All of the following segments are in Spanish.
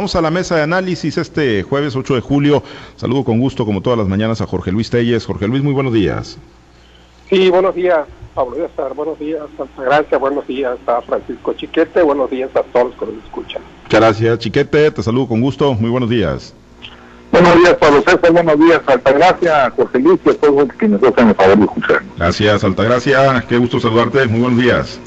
Vamos a la mesa de análisis este jueves 8 de julio. Saludo con gusto, como todas las mañanas, a Jorge Luis Telles. Jorge Luis, muy buenos días. Sí, buenos días, Pablo César. Buenos días, Santa Gracia. Buenos días a Francisco Chiquete. Buenos días a todos los que nos escuchan. Muchas gracias, Chiquete. Te saludo con gusto. Muy buenos días. Buenos días, Pablo César. Buenos días, Altagracia, Jorge Luis y a todos los que nos hacen el favor de escucharnos. Gracias, Altagracia. Qué gusto saludarte. Muy buenos días.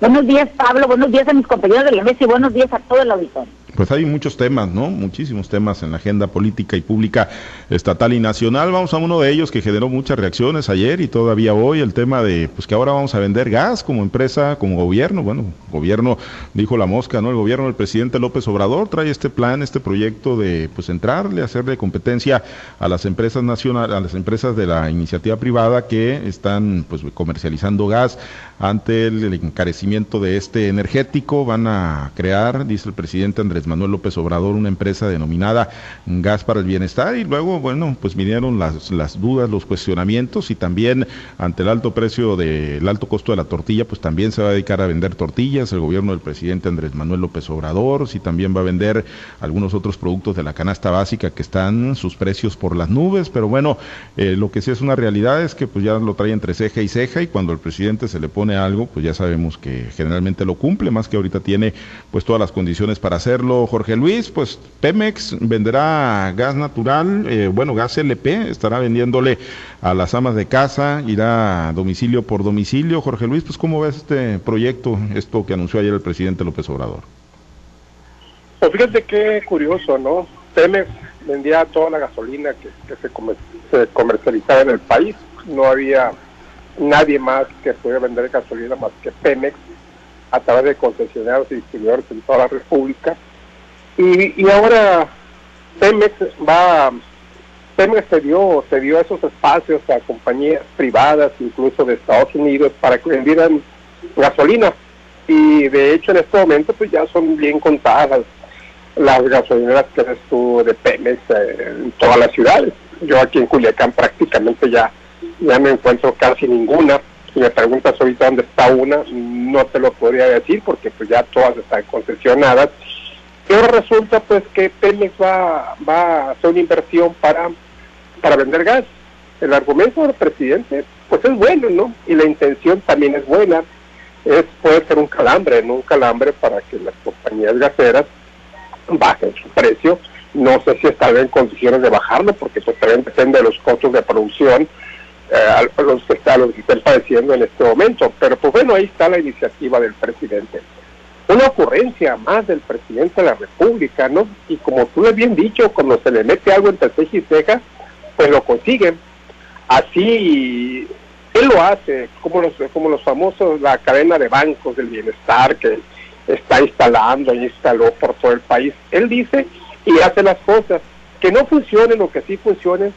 Buenos días, Pablo. Buenos días a mis compañeros de la mesa y buenos días a todo el auditorio. Pues hay muchos temas, ¿no? Muchísimos temas en la agenda política y pública estatal y nacional. Vamos a uno de ellos que generó muchas reacciones ayer y todavía hoy, el tema de pues que ahora vamos a vender gas como empresa, como gobierno. Bueno, gobierno dijo la mosca, ¿no? El gobierno del presidente López Obrador trae este plan, este proyecto de pues entrarle, hacerle competencia a las empresas nacionales, a las empresas de la iniciativa privada que están pues comercializando gas ante el encarecimiento de este energético. Van a crear, dice el presidente Andrés Manuel López Obrador una empresa denominada Gas para el Bienestar y luego, bueno, pues vinieron las, las dudas, los cuestionamientos y también ante el alto precio del alto costo de la tortilla, pues también se va a dedicar a vender tortillas el gobierno del presidente Andrés Manuel López Obrador, si también va a vender algunos otros productos de la canasta básica que están sus precios por las nubes, pero bueno, eh, lo que sí es una realidad es que pues ya lo trae entre ceja y ceja y cuando el presidente se le pone algo, pues ya sabemos que generalmente lo cumple, más que ahorita tiene pues todas las condiciones para hacerlo Jorge Luis, pues Pemex venderá gas natural, eh, bueno, gas LP, estará vendiéndole a las amas de casa, irá domicilio por domicilio. Jorge Luis, pues ¿cómo ves este proyecto, esto que anunció ayer el presidente López Obrador? Pues fíjate qué curioso, ¿no? Pemex vendía toda la gasolina que, se, se comercializaba en el país, no había nadie más que pudiera vender gasolina más que Pemex a través de concesionarios y distribuidores en toda la República. Y, y ahora Pemex va, Pemex se dio, se dio esos espacios a compañías privadas, incluso de Estados Unidos, para que vendieran gasolina. Y de hecho en este momento pues ya son bien contadas las gasolineras que eres tú de Pemex eh, en todas las ciudades. Yo aquí en Culiacán prácticamente ya, ya no encuentro casi ninguna. Si me preguntas ahorita dónde está una, no te lo podría decir porque pues ya todas están concesionadas y resulta pues que Pemex va, va a hacer una inversión para, para vender gas. El argumento del presidente pues es bueno, ¿no? Y la intención también es buena. Es, puede ser un calambre, ¿no? Un calambre para que las compañías gaseras bajen su precio. No sé si están en condiciones de bajarlo, porque pues también depende de los costos de producción eh, los, que están, los que están padeciendo en este momento. Pero pues bueno, ahí está la iniciativa del presidente una ocurrencia más del presidente de la República, ¿no? Y como tú le bien dicho, cuando se le mete algo entre ceja y ceja, pues lo consiguen. Así, él lo hace, como los, como los famosos, la cadena de bancos del bienestar que está instalando y instaló por todo el país. Él dice y hace las cosas. Que no funcionen o que sí funcionen,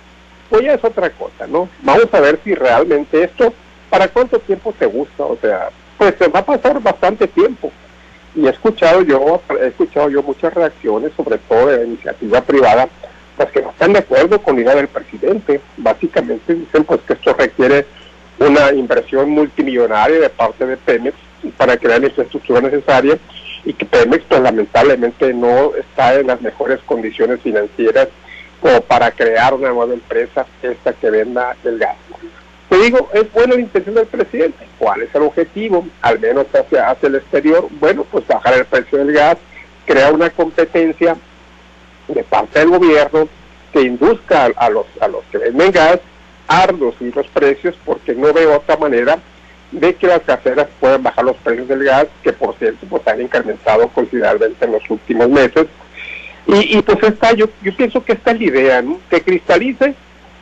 pues ya es otra cosa, ¿no? Vamos a ver si realmente esto, ¿para cuánto tiempo te gusta? O sea, pues se va a pasar bastante tiempo y he escuchado yo he escuchado yo muchas reacciones sobre todo de la iniciativa privada pues que no están de acuerdo con la idea del presidente. Básicamente dicen pues que esto requiere una inversión multimillonaria de parte de Pemex para crear la infraestructura necesaria y que Pemex pues lamentablemente no está en las mejores condiciones financieras como para crear una nueva empresa esta que venda el gas te digo, es buena la intención del presidente. ¿Cuál es el objetivo? Al menos hacia, hacia el exterior. Bueno, pues bajar el precio del gas, crear una competencia de parte del gobierno que induzca a, los, a los que venden gas a reducir los precios porque no veo otra manera de que las caseras puedan bajar los precios del gas, que por cierto pues han incrementado considerablemente en los últimos meses. Y, y pues está, yo, yo pienso que esta es la idea, ¿no? que cristalice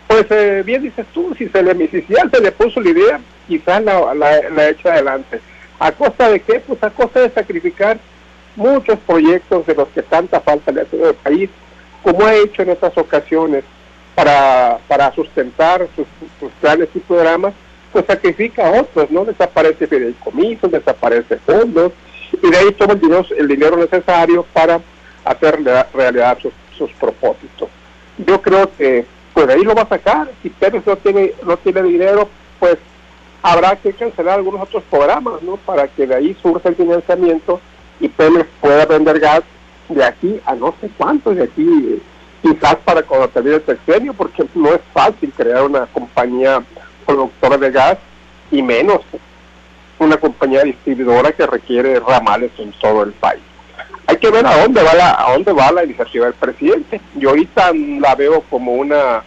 pues eh, bien dices tú, si se le si ya se le puso la idea, quizás la, la, echa adelante. ¿A costa de qué? Pues a costa de sacrificar muchos proyectos de los que tanta falta le hace al país, como ha hecho en otras ocasiones para, para sustentar sus, planes y programas, pues sacrifica a otros, ¿no? Desaparece fideicomisos, desaparece fondos, y de ahí toma el dinero, el dinero necesario para hacer realidad sus, sus propósitos. Yo creo que pues de ahí lo va a sacar. Si Pérez no tiene, no tiene dinero, pues habrá que cancelar algunos otros programas, ¿no? Para que de ahí surja el financiamiento y Pérez pueda vender gas de aquí a no sé cuánto, de aquí quizás para cuando termine el sexenio, porque no es fácil crear una compañía productora de gas y menos una compañía distribuidora que requiere ramales en todo el país. Hay que ver a dónde va la, a dónde va la iniciativa del presidente. Yo ahorita la veo como una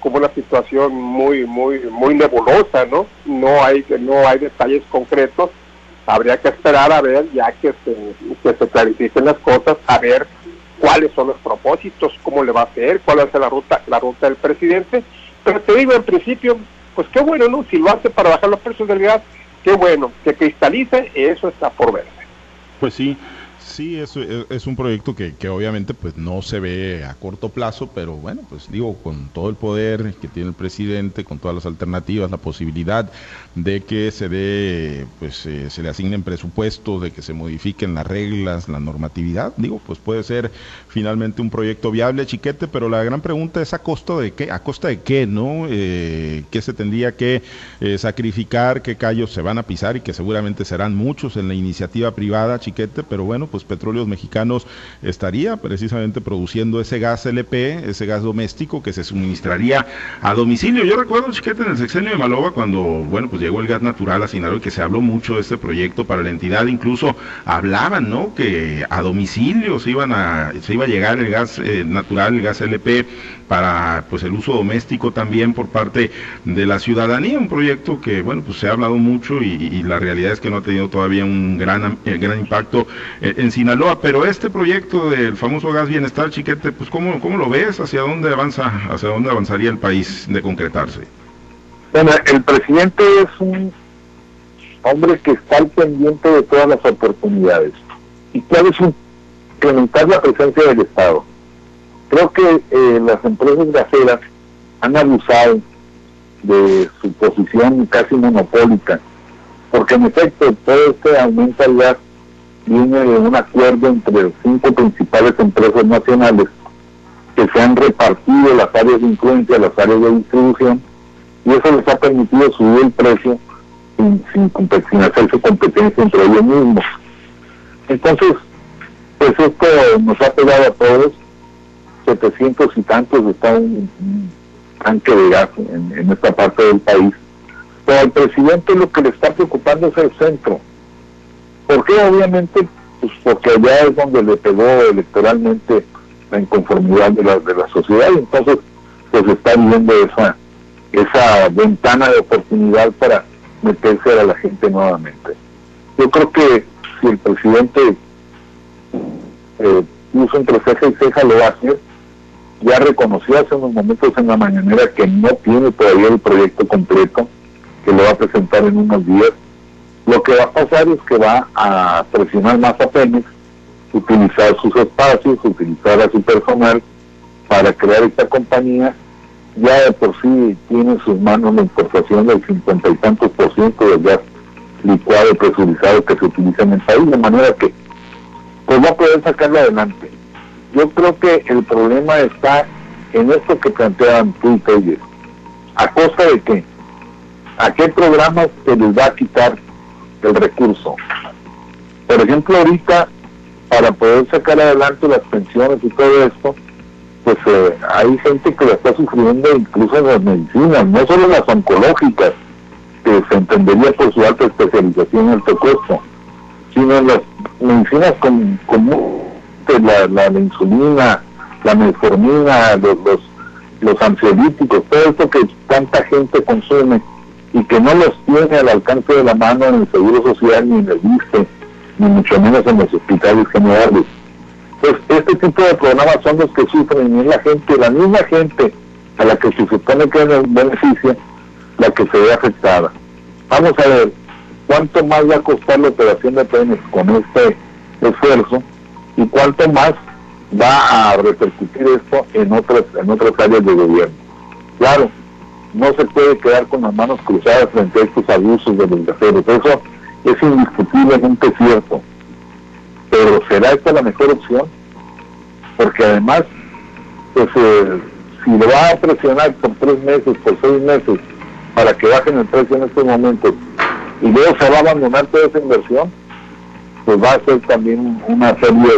como una situación muy muy muy nebulosa, ¿no? No hay no hay detalles concretos. Habría que esperar a ver ya que se, que se clarifiquen las cosas, a ver cuáles son los propósitos, cómo le va a hacer, cuál va a ser la ruta la ruta del presidente. Pero te digo en principio, pues qué bueno, ¿no? Si lo hace para bajar los precios del gas, qué bueno, que cristalice, eso está por verse. Pues sí, Sí, es, es, un proyecto que, que, obviamente pues no se ve a corto plazo, pero bueno, pues digo, con todo el poder que tiene el presidente, con todas las alternativas, la posibilidad de que se dé, pues eh, se le asignen presupuestos, de que se modifiquen las reglas, la normatividad, digo, pues puede ser finalmente un proyecto viable, chiquete, pero la gran pregunta es a costa de qué, a costa de qué, ¿no? Eh, ¿Qué se tendría que eh, sacrificar, qué callos se van a pisar y que seguramente serán muchos en la iniciativa privada, chiquete, pero bueno, pues Petróleos Mexicanos estaría precisamente produciendo ese gas LP, ese gas doméstico que se suministraría a domicilio. Yo recuerdo, chiquete, en el sexenio de Maloba, cuando, bueno, pues llegó el gas natural a Sinaloa y que se habló mucho de este proyecto para la entidad, incluso hablaban, ¿no? Que a domicilio se, iban a, se iba a llegar el gas eh, natural, el gas LP, para pues el uso doméstico también por parte de la ciudadanía, un proyecto que, bueno, pues se ha hablado mucho y, la realidad es que no ha tenido todavía un gran, eh, gran impacto en, en Sinaloa, pero este proyecto del famoso gas bienestar, chiquete, pues ¿cómo, cómo lo ves? ¿Hacia dónde avanza, hacia dónde avanzaría el país de concretarse? Bueno, el presidente es un hombre que está al pendiente de todas las oportunidades. Y claro, es incrementar la presencia del Estado. Creo que eh, las empresas gaseras han abusado de su posición casi monopólica, porque en efecto todo este aumento al gas viene de un acuerdo entre cinco principales empresas nacionales que se han repartido las áreas de influencia, las áreas de distribución, y eso les ha permitido subir el precio sin, sin, hacer su competencia entre ellos mismos. Entonces, pues esto nos ha pegado a todos, 700 y tantos está un, tanque de gas en, esta parte del país, pero al presidente lo que le está preocupando es el centro, ¿Por qué? Obviamente, pues porque allá es donde le pegó electoralmente la inconformidad de la, de la sociedad y entonces pues está viendo esa, esa ventana de oportunidad para meterse a la gente nuevamente. Yo creo que si el presidente eh, puso entre ceja y ceja lo hace, ya reconoció hace unos momentos en la mañanera que no tiene todavía el proyecto completo, que lo va a presentar en unos días, lo que va a pasar es que va a presionar más a Pemex, utilizar sus espacios, utilizar a su personal para crear esta compañía. Ya de por sí tiene en sus manos la importación del cincuenta y tantos por ciento del gas licuado presurizado que se utiliza en el país, de manera que pues va a poder sacarlo adelante. Yo creo que el problema está en esto que plantean tú y Pérez. ¿A costa de qué? ¿A qué programas se les va a quitar el recurso. Por ejemplo, ahorita, para poder sacar adelante las pensiones y todo esto, pues eh, hay gente que lo está sufriendo incluso en las medicinas, no solo las oncológicas, que se entendería por su alta especialización y alto costo, sino en las medicinas como, la, la, insulina, la metformina, los, los, los ansiolíticos, todo esto que tanta gente consume y que no los tiene al alcance de la mano en el Seguro Social ni en el ISTE, ni mucho menos en los hospitales generales. Pues este tipo de programas son los que sufren y es la gente, la misma gente a la que se supone que beneficia, la que se ve afectada. Vamos a ver cuánto más va a costar la operación de Pemex con este esfuerzo y cuánto más va a repercutir esto en otras en otras áreas de gobierno. Claro, no se puede quedar con las manos cruzadas frente a estos abusos de los gaseros. Eso es indiscutiblemente cierto. Pero ¿será esta la mejor opción? Porque además, pues eh, si lo va a presionar por tres meses, por seis meses, para que bajen el precio en estos momentos, y luego se va a abandonar toda esa inversión, pues va a ser también una serie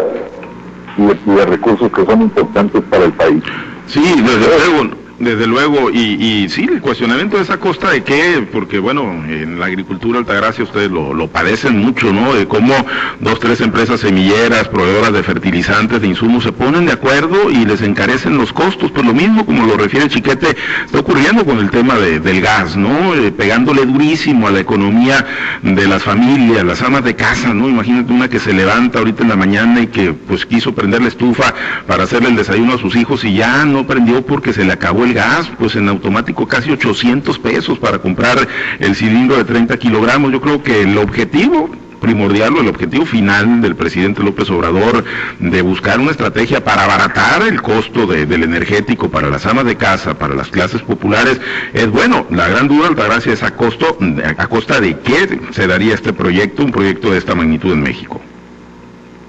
y de recursos que son importantes para el país. Sí, desde luego. Desde luego, y, y sí, el cuestionamiento es a costa de qué, porque bueno, en la agricultura Altagracia ustedes lo, padecen mucho, ¿no? De cómo dos, tres empresas semilleras, proveedoras de fertilizantes, de insumos, se ponen de acuerdo y les encarecen los costos. Pues lo mismo, como lo refiere Chiquete, está ocurriendo con el tema de, del gas, ¿no? Eh, pegándole durísimo a la economía de las familias, las amas de casa, ¿no? Imagínate una que se levanta ahorita en la mañana y que pues quiso prender la estufa para hacerle el desayuno a sus hijos y ya no prendió porque se le acabó el gas, pues en automático casi 800 pesos para comprar el cilindro de 30 kilogramos. Yo creo que el objetivo primordial o el objetivo final del presidente López Obrador de buscar una estrategia para abaratar el costo del energético para las amas de casa, para las clases populares, es bueno. La gran duda, Altagracia, es a, costo, a costa de qué se daría este proyecto, un proyecto de esta magnitud en México.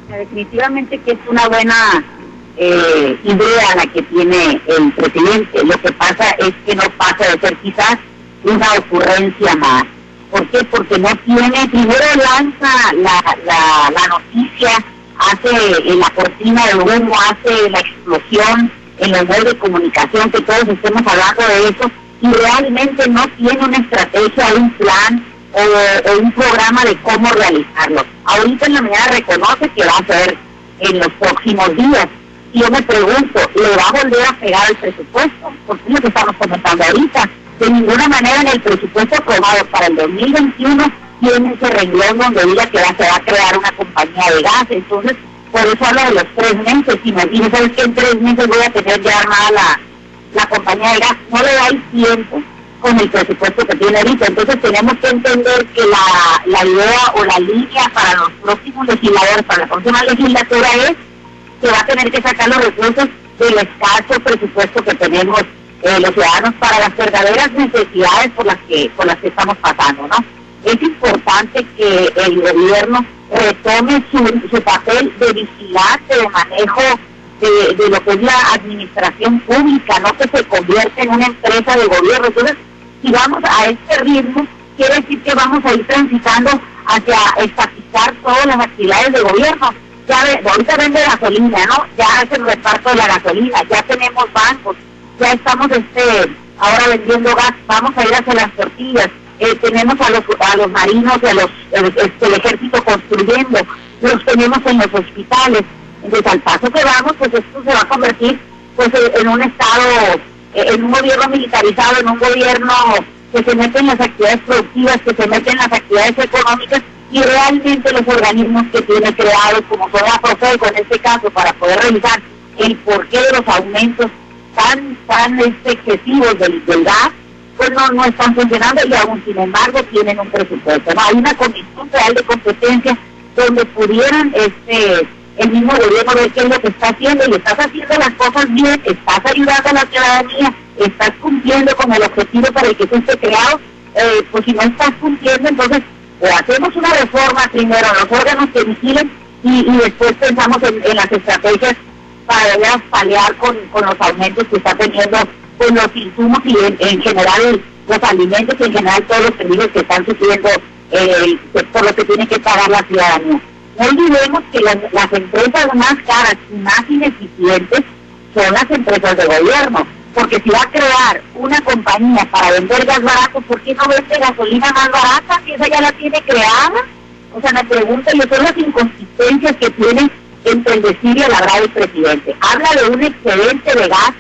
Definitivamente que es una buena eh, idea la que tiene el presidente. Lo que pasa es que no pasa de ser quizás una ocurrencia más. ¿Por qué? Porque no tiene, primero lanza la, la, noticia, hace la cortina de humo, hace la explosión en los medios de comunicación, que todos estemos hablando de eso, y realmente no tiene una estrategia, un plan o, o un programa de cómo realizarlo. Ahorita en la mañana reconoce que va a ser en los próximos días, y yo me pregunto, ¿le va a volver a pegar el presupuesto? Porque es lo que estamos comentando ahorita. De ninguna manera en el presupuesto aprobado para el 2021 tiene ese renglón donde diga que se va a crear una compañía de gas. Entonces, por eso hablo de los tres meses. Imagínese, ¿sabes que en tres meses voy a tener ya armada la, la compañía de gas? No le da el tiempo con el presupuesto que tiene ahorita. Entonces tenemos que entender que la, la idea o la línea para los próximos legisladores, para la próxima legislatura es que va a tener que sacar los recursos del escaso presupuesto que tenemos eh, los ciudadanos para las verdaderas necesidades por las que por las que estamos pasando, ¿no? Es importante que el gobierno retome su, su papel de vigilante, de manejo de, de, lo que es la administración pública, no que se convierta en una empresa de gobierno. Entonces, si vamos a este ritmo, quiere decir que vamos a ir transitando hacia estatizar todas las actividades de gobierno ya ve, ahorita vende gasolina, ¿no? Ya es el reparto de la gasolina, ya tenemos bancos, ya estamos este ahora vendiendo gas, vamos a ir hacia las tortillas, eh, tenemos a los a los marinos y a los este, el ejército construyendo, los tenemos en los hospitales, entonces al paso que vamos, pues esto se va a convertir pues en un estado, en un gobierno militarizado, en un gobierno que se mete en las actividades productivas, que se mete en las actividades económicas y realmente los organismos que tiene creados, como son la Profeco en este caso, para poder revisar el porqué de los aumentos tan tan excesivos del, del, gas, pues no, no están funcionando y aún sin embargo tienen un presupuesto. ¿no? Hay una comisión real de competencia donde pudieran este el mismo gobierno ver qué es lo que está haciendo y estás haciendo las cosas bien, estás ayudando a la ciudadanía, estás cumpliendo con el objetivo para el que fuiste creado, eh, pues si no estás cumpliendo, entonces o hacemos una reforma primero en los órganos que vigilen y, y después pensamos en, en, las estrategias para ya paliar con, con, los aumentos que está teniendo con los insumos y en, en, general los alimentos y en general todos los servicios que están sufriendo eh, por lo que tiene que pagar la ciudadanía. No olvidemos que las, las empresas más caras y más ineficientes son las empresas de gobierno porque si va a crear una compañía para vender gas barato, ¿por qué no vende gasolina más barata? Si esa ya la tiene creada. O sea, me pregunto, y son las inconsistencias que tiene entre el decir y el hablar del presidente. Habla de un excedente de gas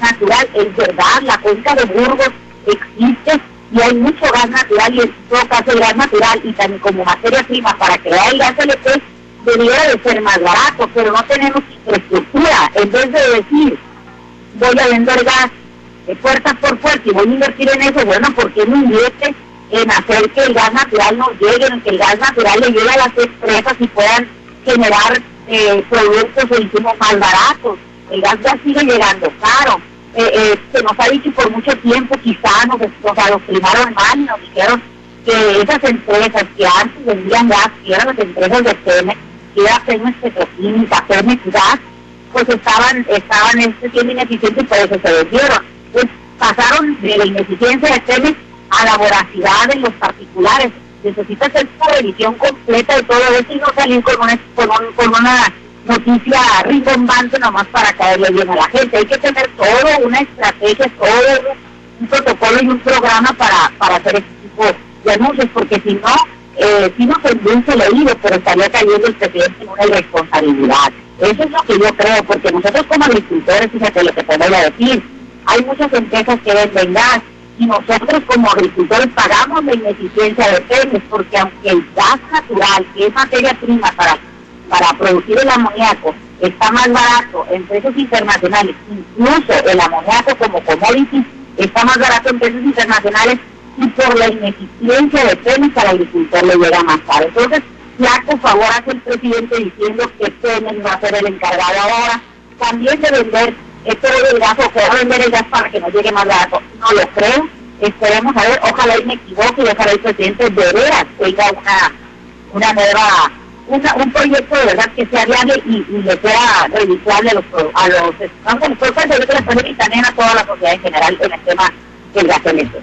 natural, es verdad, la cuenca de Burgos existe y hay mucho gas natural y en todo caso el gas natural y también como materia prima para crear el gas LP debiera de ser más barato, pero no tenemos infraestructura. En vez de decir, voy a vender gas de puerta por puerta y voy a invertir en eso, bueno, ¿por qué no invierte en hacer que el gas natural nos llegue, en que el gas natural le llegue a las empresas y puedan generar eh, productos o insumos más baratos? El gas ya sigue llegando caro. Eh, eh, se nos ha dicho por mucho tiempo, quizá nos, nos adoctrinaron mal y nos dijeron que esas empresas que antes vendían gas, que eran las empresas de Pemex, que era Pemex Petroquímica, Pemex Gas, pues estaban estaban este, siendo ineficientes y por eso se vendieron. Pues pasaron de la ineficiencia de Pemex a la voracidad de los particulares. Necesita hacer una revisión completa de todo eso y no salir con una, con, un, con una noticia rimbombante nomás para caerle bien a la gente. Hay que tener todo, una estrategia, todo un protocolo y un programa para, para hacer este tipo de anuncios, porque si no, eh, si no convence el oído, pero estaría cayendo el presidente en una irresponsabilidad. Eso es lo que yo creo, porque nosotros como agricultores, fíjate lo que te voy a decir, hay muchas empresas que venden gas y nosotros como agricultores pagamos la ineficiencia de Pemex, porque aunque el gas natural, que es materia prima para, para producir el amoníaco, está más barato en precios internacionales, incluso el amoníaco como commodity está más barato en precios internacionales y por la ineficiencia de Pemex al agricultor le llega más caro. Entonces, flaco favor hace el presidente diciendo que Pemex va a ser el encargado ahora también de vender esto del gas o a vender el gas para que nos llegue más barato. No lo creo. Esperemos a ver, ojalá y me equivoque y ojalá el presidente de veras tenga una, una nueva un proyecto de verdad que sea viable y, le sea redituable a los, a los, a los, y también a toda la sociedad en general en el tema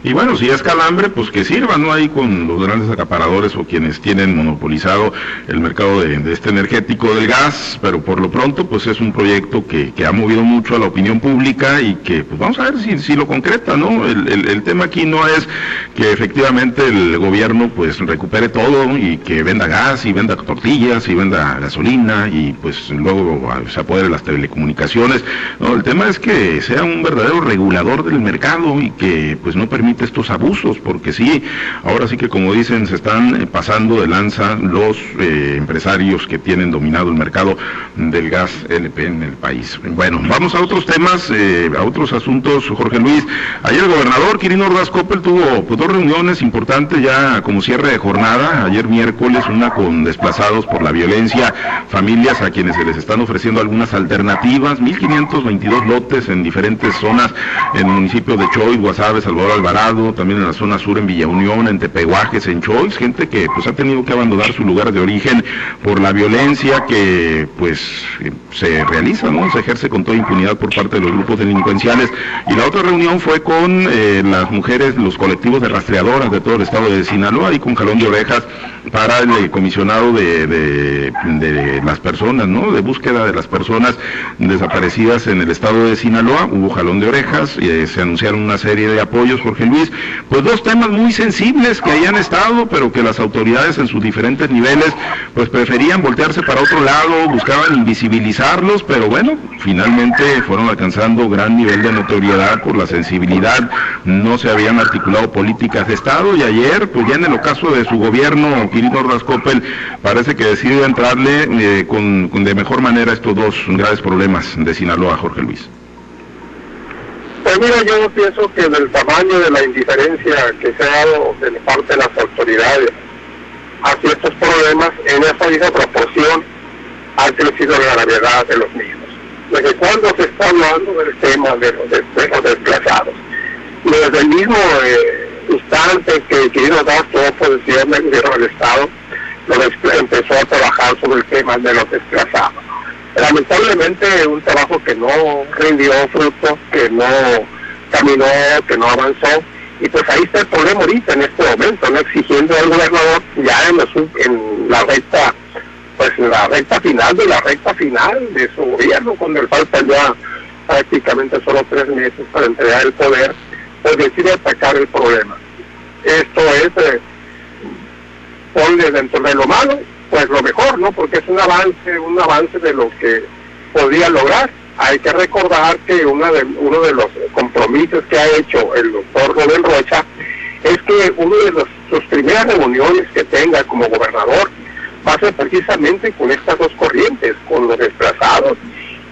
y bueno, si es calambre, pues que sirva, ¿no? Ahí con los grandes acaparadores o quienes tienen monopolizado el mercado de, este energético del gas, pero por lo pronto, pues es un proyecto que, ha movido mucho a la opinión pública y que, pues vamos a ver si, si lo concreta, ¿no? El, tema aquí no es que efectivamente el gobierno, pues recupere todo y que venda gas y venda tortillas y venda gasolina y pues luego se apodere las telecomunicaciones. No, el tema es que sea un verdadero regulador del mercado y que pues no permite estos abusos, porque sí, ahora sí que como dicen, se están eh, pasando de lanza los eh, empresarios que tienen dominado el mercado del gas LP en el país. Bueno, vamos a otros temas, eh, a otros asuntos, Jorge Luis. Ayer el gobernador Quirino Ordaz Coppel tuvo pues, dos reuniones importantes ya como cierre de jornada, ayer miércoles, una con desplazados por la violencia, familias a quienes se les están ofreciendo algunas alternativas, 1.522 lotes en diferentes zonas en el municipio de Choy, Guasá, Salvador Alvarado, también en la zona sur en Villa Unión, en Tepehuajes, en Choice, gente que pues ha tenido que abandonar su lugar de origen por la violencia que pues eh, se realiza, ¿no? Se ejerce con toda impunidad por parte de los grupos delincuenciales. Y la otra reunión fue con eh, las mujeres, los colectivos de rastreadoras de todo el estado de Sinaloa y con jalón de orejas para el comisionado de, de, las personas, ¿no? De búsqueda de las personas desaparecidas en el estado de Sinaloa. Hubo jalón de orejas, eh, se anunciaron una serie de apoyos, Jorge Luis. Pues dos temas muy sensibles que hayan estado, pero que las autoridades en sus diferentes niveles, pues preferían voltearse para otro lado, buscaban invisibilizarlos, pero bueno, finalmente fueron alcanzando gran nivel de notoriedad por la sensibilidad. No se habían articulado políticas de Estado y ayer, pues ya en el ocaso de su gobierno, Quirino Rascopel parece que decide entrarle eh, con, de mejor manera estos dos graves problemas de Sinaloa, Jorge Luis. Pues mira, yo pienso que del tamaño de la indiferencia que se ha dado de parte de las autoridades hacia estos problemas, en esa misma proporción ha crecido la gravedad de los mismos. Desde cuando se está hablando del tema de los, desplazados, desde el mismo eh, instante que quiero dar toda posición del gobierno del Estado, empezó a trabajar sobre el tema de los desplazados. Lamentablemente un trabajo que no rindió fruto, que no caminó, que no avanzó, y pues ahí está el problema ahorita en este momento, no exigiendo al gobernador ya en, en la recta, pues la recta final de la recta final de su gobierno, cuando le faltan ya prácticamente solo tres meses para entregar el poder, pues decide atacar el problema. Esto es, eh, ponle dentro de lo malo, pues lo mejor, ¿no? Porque es un avance, un avance de lo que podía lograr. Hay que recordar que una de, uno de los compromisos que ha hecho el doctor Rubén Rocha es que uno de los, sus primeras reuniones que tenga como gobernador va a ser precisamente con estas dos corrientes, con los desplazados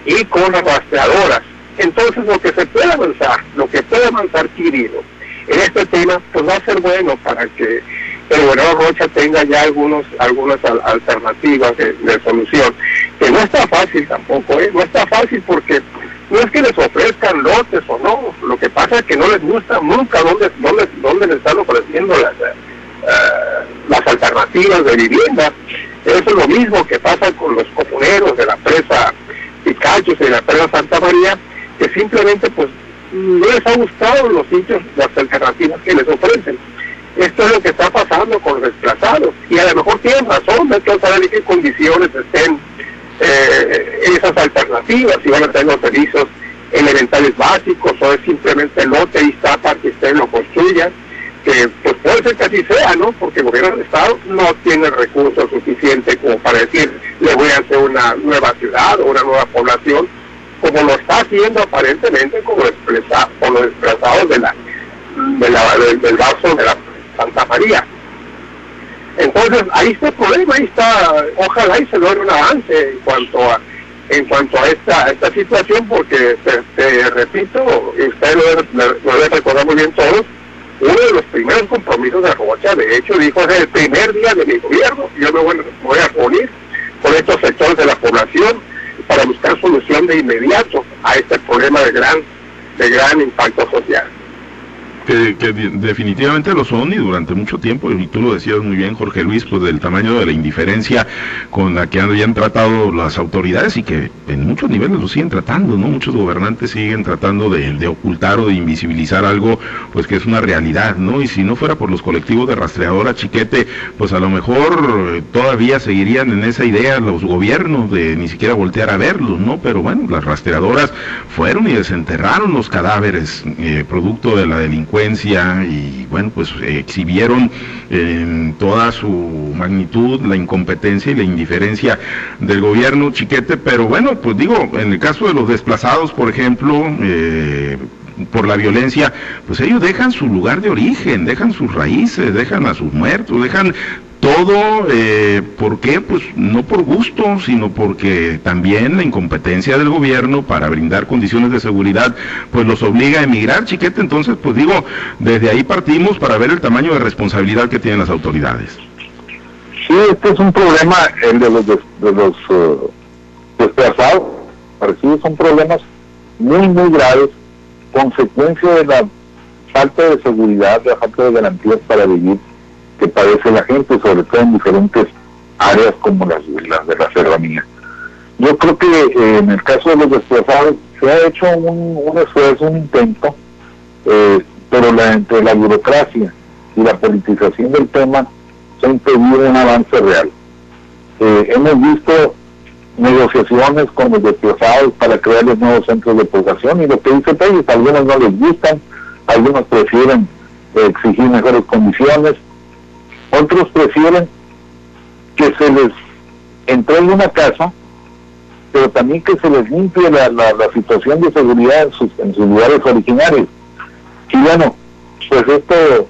y con las rastreadoras. Entonces lo que se puede avanzar, lo que puede avanzar Quirino en este tema, pues va a ser bueno para que el gobernador Rocha tenga ya algunos algunas alternativas de, solución, que no está fácil tampoco, ¿eh? no está fácil porque no es que les ofrezcan lotes o no, lo que pasa es que no les gusta nunca dónde, dónde, dónde les están ofreciendo las, eh, las alternativas de vivienda. Eso es lo mismo que pasa con los comuneros de la presa Picachos y de la presa Santa María, que simplemente pues no les ha gustado los sitios, las alternativas que les ofrecen. Esto es lo que está pasando con los desplazados. Y a lo mejor tienen razón, hay que saber en qué condiciones estén eh, esas alternativas, si van a tener los servicios elementales básicos o es simplemente lote y está para que ustedes lo construyan, que pues puede ser que así sea, ¿no? Porque el gobierno del Estado no tiene recursos suficientes como para decir, le voy a hacer una nueva ciudad o una nueva población, como lo está haciendo aparentemente con los, con los desplazados de la, de la, del vaso de la Santa María. Entonces, ahí está el problema, ahí está, ojalá y se logre un avance en cuanto a en cuanto a esta esta situación, porque te, repito, y ustedes lo, lo, recordar muy bien todos, uno de los primeros compromisos de Rocha, de hecho, dijo, es el primer día de mi gobierno, yo me voy, voy a reunir con estos sectores de la población para buscar solución de inmediato a este problema de gran, de gran impacto social que, definitivamente lo son y durante mucho tiempo, y tú lo decías muy bien, Jorge Luis, pues del tamaño de la indiferencia con la que habían tratado las autoridades y que en muchos niveles lo siguen tratando, ¿no? Muchos gobernantes siguen tratando de, de ocultar o de invisibilizar algo, pues que es una realidad, ¿no? Y si no fuera por los colectivos de rastreadora chiquete, pues a lo mejor eh, todavía seguirían en esa idea los gobiernos de ni siquiera voltear a verlos, ¿no? Pero bueno, las rastreadoras fueron y desenterraron los cadáveres eh, producto de la delincuencia y bueno, pues exhibieron en toda su magnitud la incompetencia y la indiferencia del gobierno chiquete, pero bueno, pues digo, en el caso de los desplazados, por ejemplo, eh, por la violencia, pues ellos dejan su lugar de origen, dejan sus raíces, dejan a sus muertos, dejan todo, eh, ¿por qué? Pues no por gusto, sino porque también la incompetencia del gobierno para brindar condiciones de seguridad, pues los obliga a emigrar, chiquete. Entonces, pues digo, desde ahí partimos para ver el tamaño de responsabilidad que tienen las autoridades. Sí, este es un problema, el de los, de, los uh, desplazados, parecidos, son problemas muy, muy graves, consecuencia de la falta de seguridad, de la falta de garantías para vivir que padece la gente, sobre todo en diferentes áreas como las, de la serranía. Yo creo que eh, en el caso de los desplazados se ha hecho un, esfuerzo, un intento, eh, pero la, entre la burocracia y la politización del tema se ha impedido un avance real. Eh, hemos visto negociaciones con los desplazados para crear los nuevos centros de población y lo que dice Pérez, algunos no les gustan, algunos prefieren exigir mejores condiciones, otros prefieren que se les entregue una casa, pero también que se les limpie la, situación de seguridad en sus, lugares originarios. Y bueno, pues esto,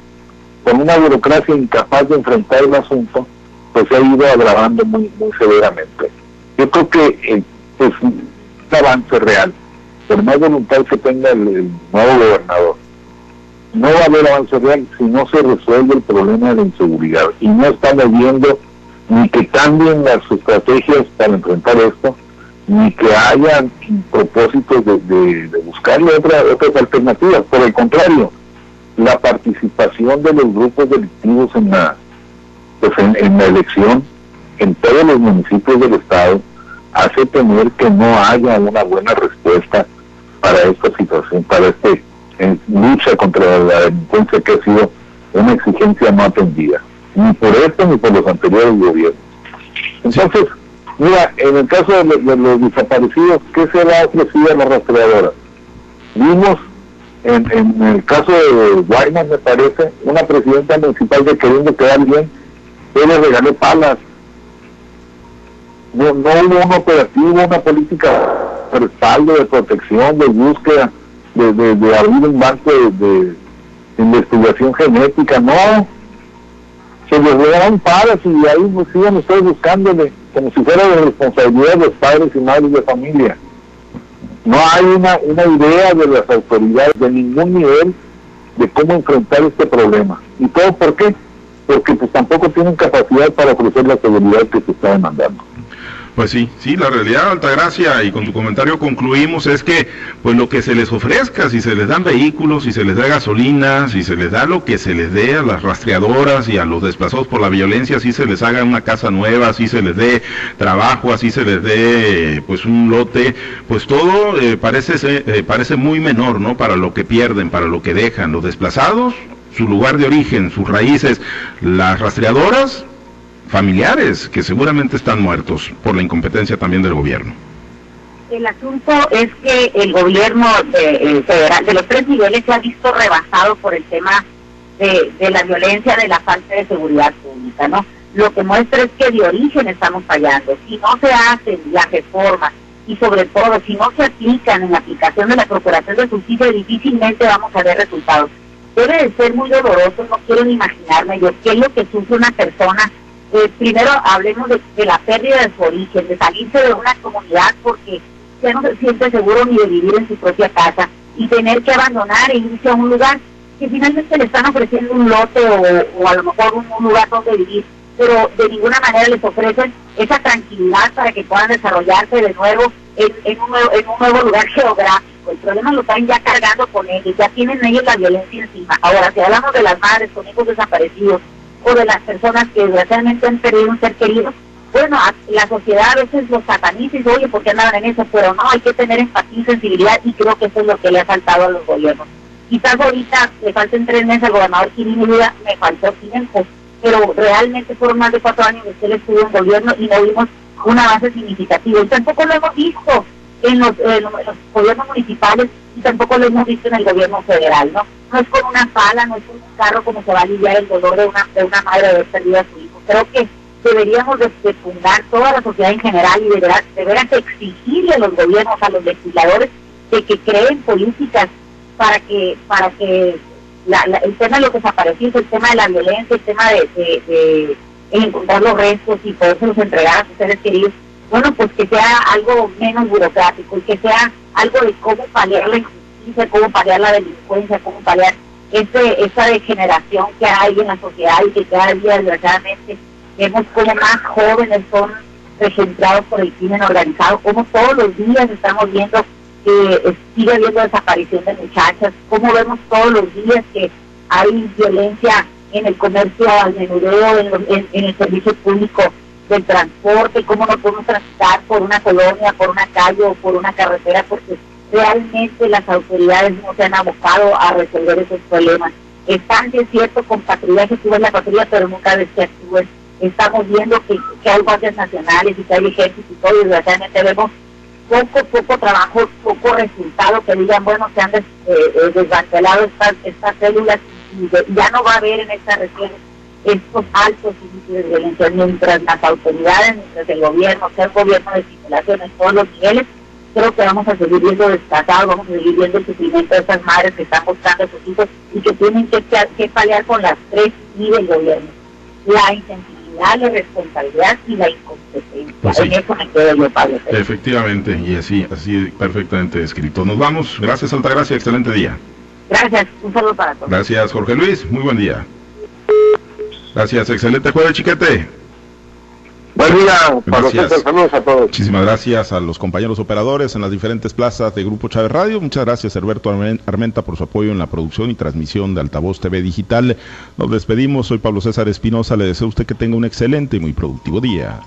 con una burocracia incapaz de enfrentar el asunto, pues se ha ido agravando muy, muy severamente. Yo creo que es eh, pues, un avance real, por más voluntad que tenga el nuevo gobernador no va a haber avance real si no se resuelve el problema de la inseguridad. Y no estamos viendo ni que cambien las estrategias para enfrentar esto, ni que haya propósitos de, de, buscarle otras alternativas. Por el contrario, la participación de los grupos delictivos en la, pues en, la elección en todos los municipios del Estado hace temer que no haya una buena respuesta para esta situación, para este en lucha contra la delincuencia que ha sido una exigencia no atendida, ni por esto ni por los anteriores gobiernos. Entonces, mira, en el caso de, los desaparecidos, ¿qué se le ha ofrecido a la rastreadora? Vimos en, en el caso de Guaymas, me parece, una presidenta municipal que queriendo quedar bien, le regaló palas. No, no hubo un operativo, una política de respaldo, de protección, de búsqueda de, abrir un banco de, investigación genética, no. Se les regalan padres y ahí nos siguen ustedes buscándole, como si fuera de responsabilidad de los padres y madres de familia. No hay una, una idea de las autoridades de ningún nivel de cómo enfrentar este problema. ¿Y todo por qué? Porque pues tampoco tienen capacidad para ofrecer la seguridad que se está demandando. Pues sí, sí, la realidad, Altagracia, y con tu comentario concluimos, es que pues lo que se les ofrezca, si se les dan vehículos, si se les da gasolina, si se les da lo que se les dé a las rastreadoras y a los desplazados por la violencia, si se les haga una casa nueva, si se les dé trabajo, así se les dé pues un lote, pues todo eh, parece, eh, parece muy menor, ¿no? Para lo que pierden, para lo que dejan los desplazados, su lugar de origen, sus raíces, las rastreadoras, familiares que seguramente están muertos por la incompetencia también del gobierno. El asunto es que el gobierno de, eh, federal de los tres niveles se ha visto rebasado por el tema de, de la violencia, de la falta de seguridad pública, ¿no? Lo que muestra es que de origen estamos fallando. Si no se hacen las reformas y sobre todo si no se aplican en la aplicación de la Procuración de Justicia, difícilmente vamos a ver resultados. Debe de ser muy doloroso, no quiero ni imaginarme yo qué es lo que sufre una persona. Eh, primero hablemos de, la pérdida de su origen, de salirse de una comunidad porque ya no se siente seguro ni de vivir en su propia casa y tener que abandonar e irse a un lugar que finalmente le están ofreciendo un lote o, a lo mejor un, lugar donde vivir pero de ninguna manera les ofrecen esa tranquilidad para que puedan desarrollarse de nuevo en, en, un, nuevo, en un nuevo lugar geográfico. El problema lo están ya cargando con ellos, ya tienen ellos la violencia encima. Ahora, si hablamos de las madres con hijos desaparecidos o de las personas que desgraciadamente han perdido un ser querido, bueno, la sociedad a veces los sataniza y dice, oye, ¿por qué andaban en eso? Pero no, hay que tener empatía y sensibilidad y creo que eso es lo que le ha faltado a los gobiernos. Quizás ahorita le falten tres meses al gobernador Kirin me faltó tiempo pero realmente fueron más de cuatro años que él estuvo en gobierno y no vimos un avance significativo. Y tampoco lo hemos visto en los, gobiernos municipales y tampoco lo hemos visto en el gobierno federal, ¿no? No es con una pala, no es con un carro como se va a aliviar el dolor de una, de una madre de haber perdido a su hijo. Creo que deberíamos de, toda la sociedad en general y deberás, deberás exigirle a los gobiernos, a los legisladores, que creen políticas para que, para que la, la, el tema de los desaparecidos, el tema de la violencia, el tema de, de, encontrar los restos y poderse entregar a sus seres queridos, bueno, pues que sea algo menos burocrático y que sea algo de cómo paliar la injusticia, cómo paliar la delincuencia, cómo paliar ese, esa degeneración que hay en la sociedad y que cada día desgraciadamente vemos como más jóvenes son registrados por el crimen organizado, como todos los días estamos viendo que sigue habiendo desaparición de muchachas, como vemos todos los días que hay violencia en el comercio al menudeo, en, en, en, el servicio público del transporte, cómo no podemos transitar por una colonia, por una calle o por una carretera, porque realmente las autoridades no se han abocado a resolver esos problemas. Están, es cierto, con patrullaje que en la patrulla, pero nunca ves que actúen. Estamos viendo que, que hay guardias nacionales y que hay ejércitos y todo, y desgraciadamente vemos poco, poco trabajo, poco resultado, que digan, bueno, se han des, eh, desmantelado estas, estas células y de, ya no va a haber en esta región estos altos índices de violencia mientras las autoridades, mientras el gobierno, sea el gobierno de circulación en todos los niveles, creo que vamos a seguir viendo desplazados, vamos a seguir viendo el sufrimiento de estas madres que están buscando a sus hijos y que tienen que, que, paliar con las tres y del gobierno. La intensidad la responsabilidad y la incompetencia. Pues sí. En eso me quedo yo, Pablo. Efectivamente, y así, así perfectamente descrito. Nos vamos. Gracias, Altagracia. Excelente día. Gracias. Un saludo para todos. Gracias, Jorge Luis. Muy buen día. Gracias. Excelente jueves, chiquete. Buen día, Pablo César, saludos a todos. Muchísimas gracias a los compañeros operadores en las diferentes plazas de Grupo Chávez Radio. Muchas gracias, Herberto Armenta, por su apoyo en la producción y transmisión de Altavoz TV Digital. Nos despedimos. Soy Pablo César Espinosa. Le deseo a usted que tenga un excelente y muy productivo día.